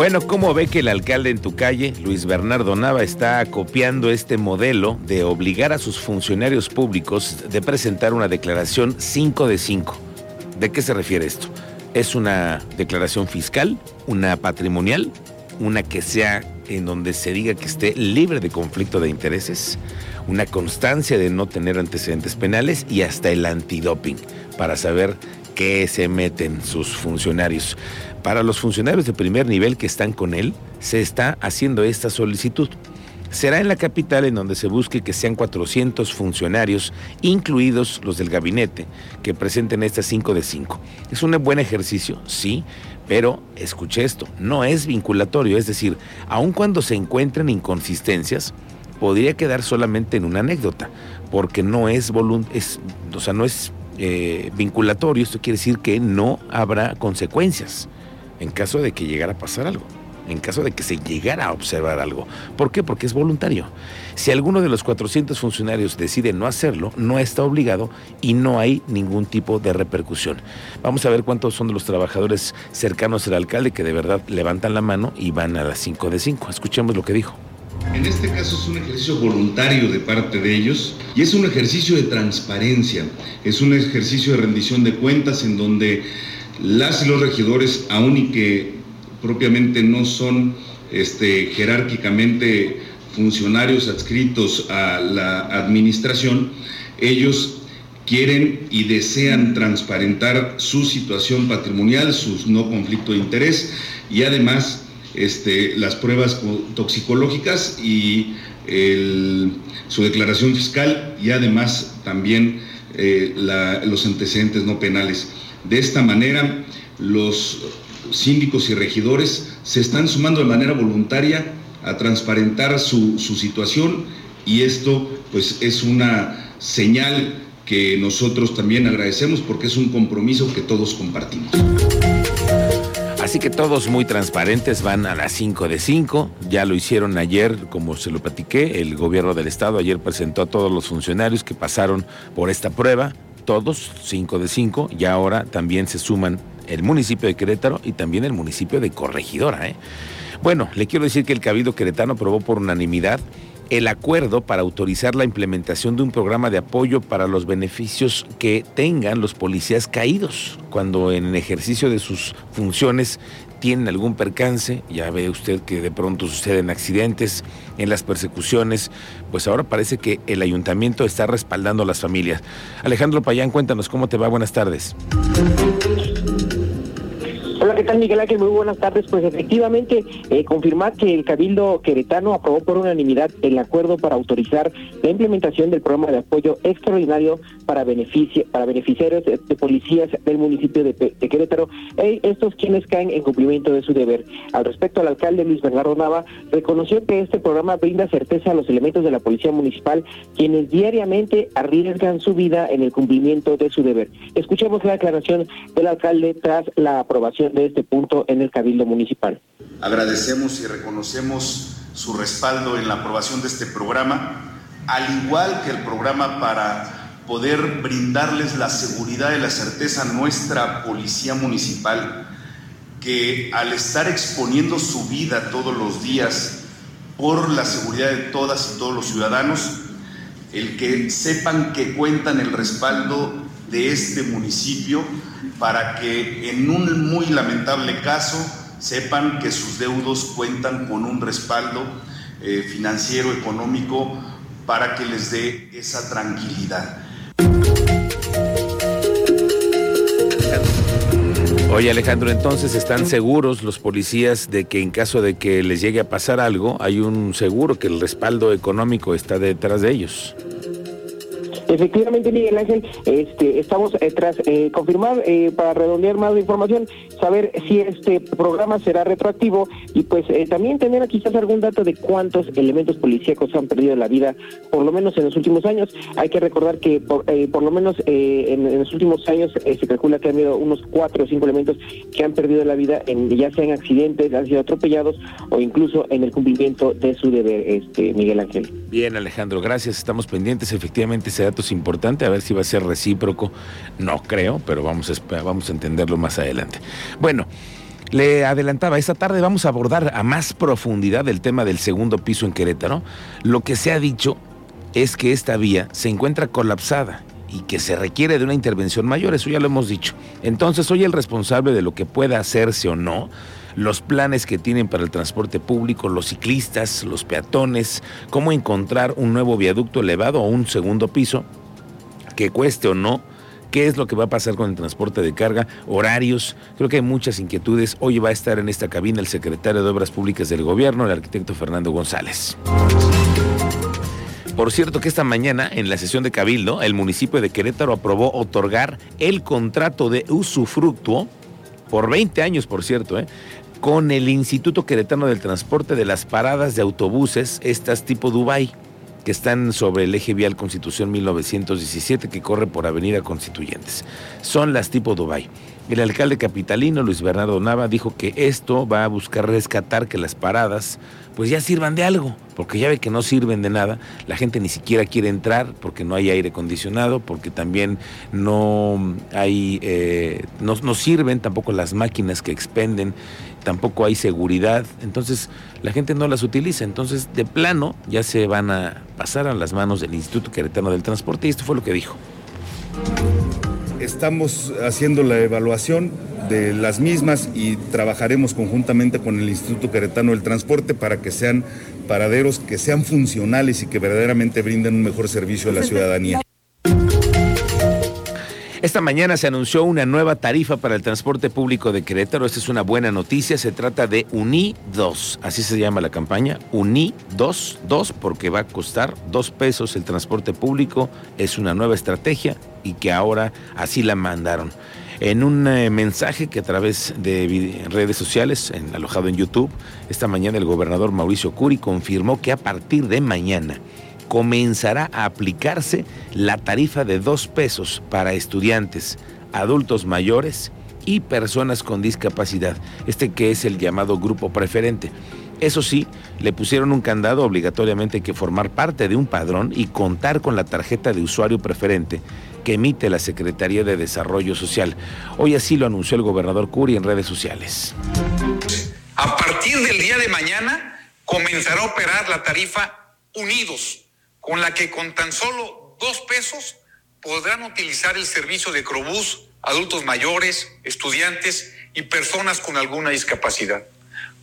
Bueno, ¿cómo ve que el alcalde en tu calle, Luis Bernardo Nava, está copiando este modelo de obligar a sus funcionarios públicos de presentar una declaración 5 de 5? ¿De qué se refiere esto? ¿Es una declaración fiscal, una patrimonial, una que sea en donde se diga que esté libre de conflicto de intereses, una constancia de no tener antecedentes penales y hasta el antidoping para saber qué se meten sus funcionarios? Para los funcionarios de primer nivel que están con él, se está haciendo esta solicitud. Será en la capital en donde se busque que sean 400 funcionarios, incluidos los del gabinete, que presenten estas 5 de 5. Es un buen ejercicio, sí, pero escuche esto, no es vinculatorio, es decir, aun cuando se encuentren inconsistencias, podría quedar solamente en una anécdota, porque no es, es o sea, no es eh, vinculatorio, esto quiere decir que no habrá consecuencias en caso de que llegara a pasar algo, en caso de que se llegara a observar algo. ¿Por qué? Porque es voluntario. Si alguno de los 400 funcionarios decide no hacerlo, no está obligado y no hay ningún tipo de repercusión. Vamos a ver cuántos son de los trabajadores cercanos al alcalde que de verdad levantan la mano y van a las 5 de 5. Escuchemos lo que dijo. En este caso es un ejercicio voluntario de parte de ellos y es un ejercicio de transparencia, es un ejercicio de rendición de cuentas en donde las y los regidores, aun y que propiamente no son este, jerárquicamente funcionarios adscritos a la administración, ellos quieren y desean transparentar su situación patrimonial, su no conflicto de interés y además este, las pruebas toxicológicas y su declaración fiscal y además también eh, los antecedentes no penales. De esta manera, los síndicos y regidores se están sumando de manera voluntaria a transparentar su, situación y esto pues es una señal que nosotros también agradecemos porque es un compromiso que todos compartimos. Así que todos muy transparentes van a las 5 de 5. Ya lo hicieron ayer, como se lo platiqué, el gobierno del estado ayer presentó a todos los funcionarios que pasaron por esta prueba todos, 5 de 5, y ahora también se suman el municipio de Querétaro y también el municipio de Corregidora. ¿eh? Bueno, le quiero decir que el Cabildo Queretano aprobó por unanimidad el acuerdo para autorizar la implementación de un programa de apoyo para los beneficios que tengan los policías caídos cuando en ejercicio de sus funciones tienen algún percance, ya ve usted que de pronto suceden accidentes en las persecuciones, pues ahora parece que el ayuntamiento está respaldando a las familias. Alejandro Payán, cuéntanos cómo te va, buenas tardes. Hola, ¿qué tal Miguel Ángel? Muy buenas tardes. Pues efectivamente, eh, confirmar que el Cabildo Queretano aprobó por unanimidad el acuerdo para autorizar la implementación del programa de apoyo extraordinario para, beneficio, para beneficiarios de, policías del municipio de, Querétaro, e estos quienes caen en cumplimiento de su deber. Al respecto, el alcalde Luis Bernardo Nava reconoció que este programa brinda certeza a los elementos de la policía municipal, quienes diariamente arriesgan su vida en el cumplimiento de su deber. Escuchemos la declaración del alcalde tras la aprobación de este punto en el Cabildo Municipal. Agradecemos y reconocemos su respaldo en la aprobación de este programa, al igual que el programa para poder brindarles la seguridad y la certeza a nuestra policía municipal, que al estar exponiendo su vida todos los días por la seguridad de todas y todos los ciudadanos, el que sepan que cuentan el respaldo de este municipio para que en un muy lamentable caso sepan que sus deudos cuentan con un respaldo eh, financiero, económico, para que les dé esa tranquilidad. Oye Alejandro, entonces están seguros los policías de que en caso de que les llegue a pasar algo, hay un seguro que el respaldo económico está detrás de ellos. Efectivamente, Miguel Ángel, este, estamos eh, tras eh, confirmar, eh, para redondear más la información, saber si este programa será retroactivo y pues también tener quizás algún dato de cuántos elementos policíacos han perdido la vida, por lo menos en los últimos años. Hay que recordar que por, por lo menos en, los últimos años se calcula que han habido unos cuatro o cinco elementos que han perdido la vida, ya sea en accidentes, han sido atropellados o incluso en el cumplimiento de su deber, este Miguel Ángel. Bien, Alejandro, gracias. Estamos pendientes. Efectivamente, ese dato es importante. A ver si va a ser recíproco. No creo, pero vamos a, vamos a entenderlo más adelante. Bueno. Le adelantaba, esta tarde vamos a abordar a más profundidad el tema del segundo piso en Querétaro. Lo que se ha dicho es que esta vía se encuentra colapsada y que se requiere de una intervención mayor, eso ya lo hemos dicho. Entonces, soy el responsable de lo que pueda hacerse o no, los planes que tienen para el transporte público, los ciclistas, los peatones, cómo encontrar un nuevo viaducto elevado o un segundo piso, que cueste o no, qué es lo que va a pasar con el transporte de carga, horarios. Creo que hay muchas inquietudes. Hoy va a estar en esta cabina el secretario de Obras Públicas del Gobierno, el arquitecto Fernando González. Por cierto que esta mañana en la sesión de Cabildo, el municipio de Querétaro aprobó otorgar el contrato de usufructuo por 20 años, por cierto, ¿eh? Con el Instituto Queretano del Transporte de las paradas de autobuses, estas tipo Dubai, que están sobre el eje vial Constitución 1917 que corre por Avenida Constituyentes. Son las tipo Dubai. El alcalde capitalino Luis Bernardo Nava dijo que esto va a buscar rescatar que las paradas pues ya sirvan de algo, porque ya ve que no sirven de nada, la gente ni siquiera quiere entrar porque no hay aire acondicionado, porque también no hay, eh, no, no sirven tampoco las máquinas que expenden, tampoco hay seguridad, entonces la gente no las utiliza, entonces de plano ya se van a pasar a las manos del Instituto Queretano del Transporte y esto fue lo que dijo. Estamos haciendo la evaluación de las mismas y trabajaremos conjuntamente con el Instituto Queretano del Transporte para que sean paraderos que sean funcionales y que verdaderamente brinden un mejor servicio a la ciudadanía. Esta mañana se anunció una nueva tarifa para el transporte público de Querétaro. Esta es una buena noticia. Se trata de UNI 2. Así se llama la campaña. UNI 2, 2, porque va a costar dos pesos el transporte público. Es una nueva estrategia y que ahora así la mandaron. En un eh, mensaje que a través de redes sociales, alojado en YouTube, esta mañana el gobernador Mauricio Curi confirmó que a partir de mañana comenzará a aplicarse la tarifa de dos pesos para estudiantes, adultos mayores y personas con discapacidad, este que es el llamado grupo preferente. Eso sí, le pusieron un candado obligatoriamente que formar parte de un padrón y contar con la tarjeta de usuario preferente que emite la Secretaría de Desarrollo Social. Hoy así lo anunció el gobernador Curi en redes sociales. A partir del día de mañana comenzará a operar la tarifa Unidos, con la que con tan solo dos pesos podrán utilizar el servicio de Crobús adultos mayores, estudiantes y personas con alguna discapacidad.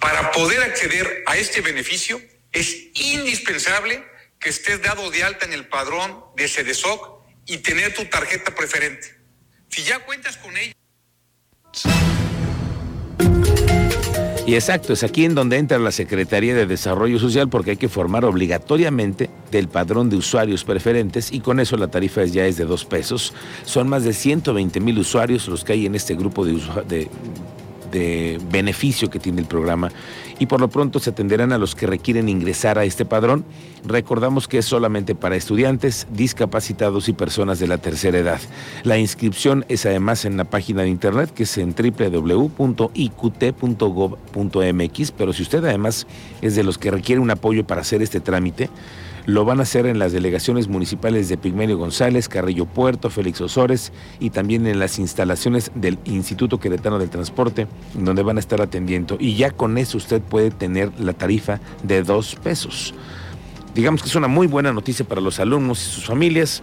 Para poder acceder a este beneficio es indispensable que estés dado de alta en el padrón de CEDESOC y tener tu tarjeta preferente. Si ya cuentas con ella. Y exacto, es aquí en donde entra la Secretaría de Desarrollo Social porque hay que formar obligatoriamente del padrón de usuarios preferentes y con eso la tarifa ya es de dos pesos. Son más de 120 mil usuarios los que hay en este grupo de, de de beneficio que tiene el programa y por lo pronto se atenderán a los que requieren ingresar a este padrón. Recordamos que es solamente para estudiantes, discapacitados y personas de la tercera edad. La inscripción es además en la página de internet que es en www.iqt.gov.mx, pero si usted además es de los que requiere un apoyo para hacer este trámite, lo van a hacer en las delegaciones municipales de Pigmenio González, Carrillo Puerto, Félix Osores y también en las instalaciones del Instituto Queretano del Transporte, donde van a estar atendiendo. Y ya con eso usted puede tener la tarifa de dos pesos. Digamos que es una muy buena noticia para los alumnos y sus familias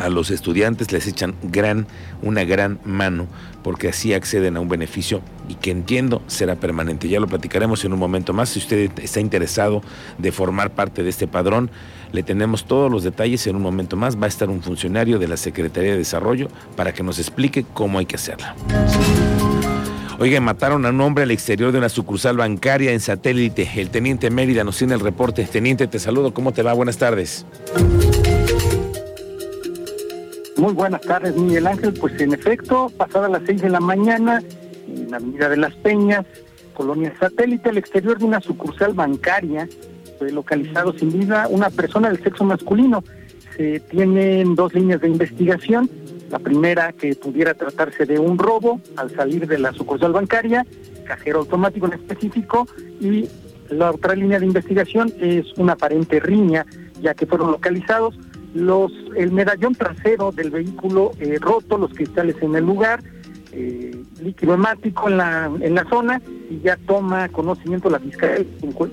a los estudiantes les echan gran, una gran mano porque así acceden a un beneficio y que entiendo será permanente. Ya lo platicaremos en un momento más. Si usted está interesado de formar parte de este padrón, le tenemos todos los detalles en un momento más. Va a estar un funcionario de la Secretaría de Desarrollo para que nos explique cómo hay que hacerla. Oigan, mataron a un hombre al exterior de una sucursal bancaria en satélite. El teniente Mérida nos tiene el reporte. Teniente, te saludo. ¿Cómo te va? Buenas tardes. Muy buenas tardes, Miguel Ángel. Pues en efecto, pasada las seis de la mañana, en la Avenida de las Peñas, Colonia Satélite, al exterior de una sucursal bancaria, fue localizado sin vida una persona del sexo masculino. Se tienen dos líneas de investigación. La primera, que pudiera tratarse de un robo al salir de la sucursal bancaria, cajero automático en específico, y la otra línea de investigación es una aparente riña, ya que fueron localizados los el medallón trasero del vehículo eh, roto, los cristales en el lugar, eh, líquido hemático en la, en la zona y ya toma conocimiento la fiscalía,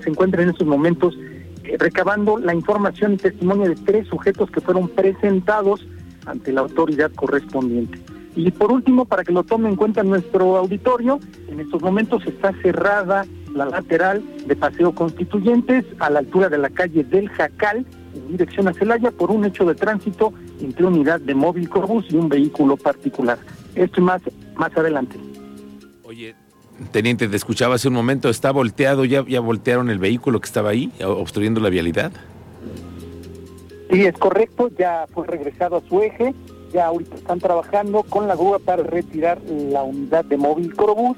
se encuentra en estos momentos eh, recabando la información y testimonio de tres sujetos que fueron presentados ante la autoridad correspondiente. Y por último, para que lo tome en cuenta nuestro auditorio, en estos momentos está cerrada la lateral de Paseo Constituyentes a la altura de la calle del Jacal, dirección a Celaya, por un hecho de tránsito entre unidad de móvil Corbus y un vehículo particular. Esto y más, más adelante. Oye, teniente, te escuchaba hace un momento, ¿está volteado? ¿Ya, ya voltearon el vehículo que estaba ahí, obstruyendo la vialidad? Sí, es correcto, ya fue regresado a su eje, ya ahorita están trabajando con la grúa para retirar la unidad de móvil Corobús.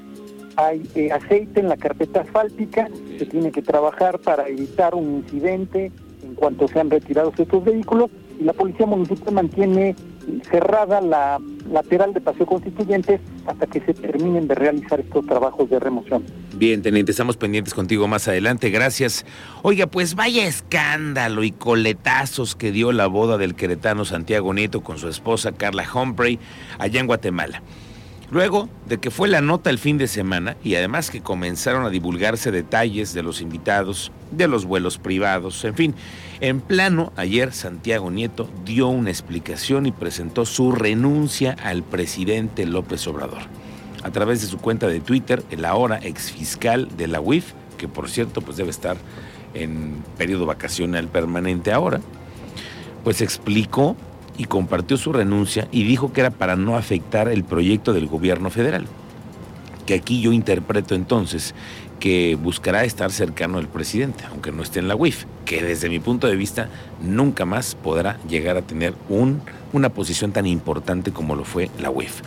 Hay eh, aceite en la carpeta asfáltica, se tiene que trabajar para evitar un incidente en cuanto sean retirados estos vehículos y la Policía Municipal mantiene cerrada la lateral de Paseo Constituyentes hasta que se terminen de realizar estos trabajos de remoción. Bien, teniente, estamos pendientes contigo más adelante, gracias. Oiga, pues vaya escándalo y coletazos que dio la boda del queretano Santiago Nieto con su esposa Carla Humphrey allá en Guatemala. Luego de que fue la nota el fin de semana y además que comenzaron a divulgarse detalles de los invitados, de los vuelos privados, en fin, en plano, ayer Santiago Nieto dio una explicación y presentó su renuncia al presidente López Obrador. A través de su cuenta de Twitter, el ahora exfiscal de la UIF, que por cierto pues debe estar en periodo vacacional permanente ahora, pues explicó y compartió su renuncia y dijo que era para no afectar el proyecto del gobierno federal. Que aquí yo interpreto entonces que buscará estar cercano al presidente, aunque no esté en la UIF, que desde mi punto de vista nunca más podrá llegar a tener un, una posición tan importante como lo fue la UIF.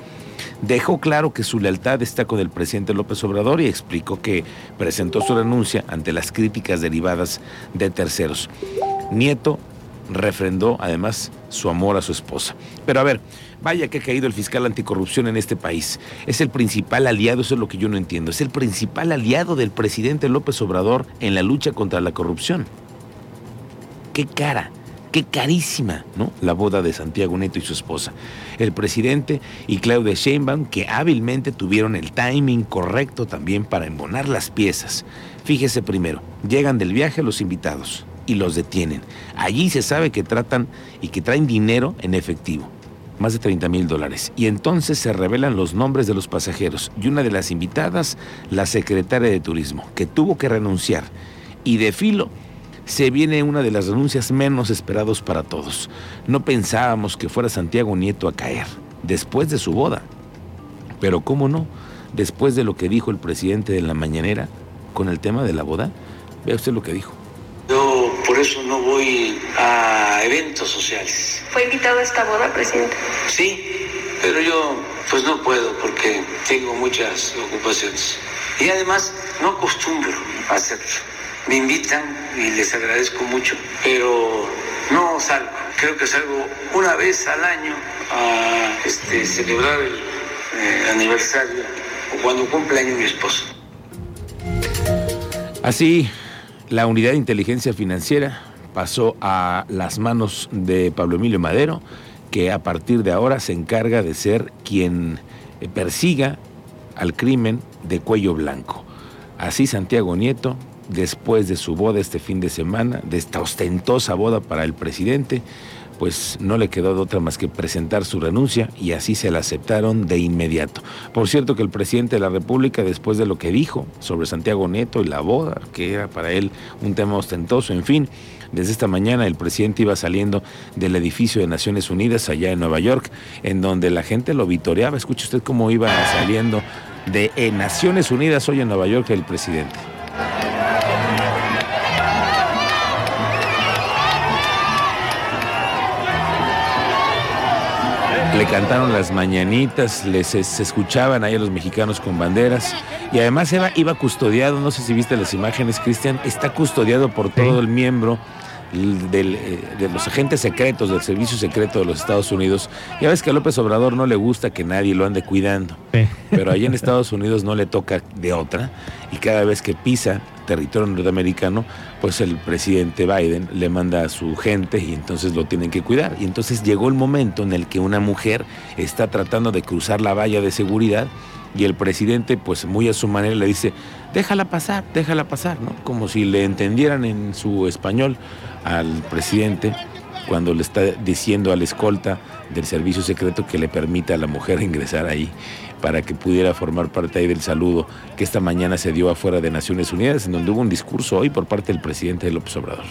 Dejó claro que su lealtad está con el presidente López Obrador y explicó que presentó su renuncia ante las críticas derivadas de terceros. Nieto refrendó además su amor a su esposa. Pero a ver, vaya que ha caído el fiscal anticorrupción en este país. Es el principal aliado, eso es lo que yo no entiendo, es el principal aliado del presidente López Obrador en la lucha contra la corrupción. Qué cara, qué carísima, ¿no? La boda de Santiago Neto y su esposa. El presidente y Claudia Sheinbaum que hábilmente tuvieron el timing correcto también para embonar las piezas. Fíjese primero, llegan del viaje los invitados y los detienen. Allí se sabe que tratan y que traen dinero en efectivo, más de 30 mil dólares. Y entonces se revelan los nombres de los pasajeros y una de las invitadas, la secretaria de Turismo, que tuvo que renunciar. Y de filo se viene una de las renuncias menos esperados para todos. No pensábamos que fuera Santiago Nieto a caer, después de su boda. Pero cómo no, después de lo que dijo el presidente de la mañanera con el tema de la boda, vea usted lo que dijo. Eso no voy a eventos sociales. ¿Fue invitado a esta boda, presidente? Sí, pero yo pues no puedo porque tengo muchas ocupaciones. Y además no acostumbro a hacerlo. Me invitan y les agradezco mucho, pero no salgo. Creo que salgo una vez al año a este, celebrar el eh, aniversario o cuando cumpla año mi esposo. Así la unidad de inteligencia financiera pasó a las manos de Pablo Emilio Madero, que a partir de ahora se encarga de ser quien eh, persiga al crimen de cuello blanco. Así Santiago Nieto, después de su boda este fin de semana, de esta ostentosa boda para el presidente, pues no le quedó de otra más que presentar su renuncia y así se la aceptaron de inmediato. Por cierto que el presidente de la República, después de lo que dijo sobre Santiago Neto y la boda, que era para él un tema ostentoso, en fin, desde esta mañana el presidente iba saliendo del edificio de Naciones Unidas allá en Nueva York, en donde la gente lo vitoreaba. Escuche usted cómo iba saliendo de Naciones Unidas hoy en Nueva York el presidente. Cantaron las mañanitas, les se escuchaban ahí a los mexicanos con banderas. Y además iba, iba custodiado, no sé si viste las imágenes, Cristian, está custodiado por todo el miembro eh, de los agentes secretos del servicio secreto de los Estados Unidos. Ya ves que a López Obrador no le gusta que nadie lo ande cuidando, pero allá en Estados Unidos no le toca de otra y cada vez que pisa territorio norteamericano, pues el presidente Biden le manda a su gente y entonces lo tienen que cuidar. Y entonces llegó el momento en el que una mujer está tratando de cruzar la valla de seguridad y el presidente, pues muy a su manera, le dice, déjala pasar, déjala pasar, ¿no? Como si le entendieran en su español al presidente cuando le está diciendo a la escolta del servicio secreto que le permita a la mujer ingresar ahí para que pudiera formar parte ahí del saludo que esta mañana se dio afuera de Naciones Unidas, en donde hubo un discurso hoy por parte del presidente López Obrador.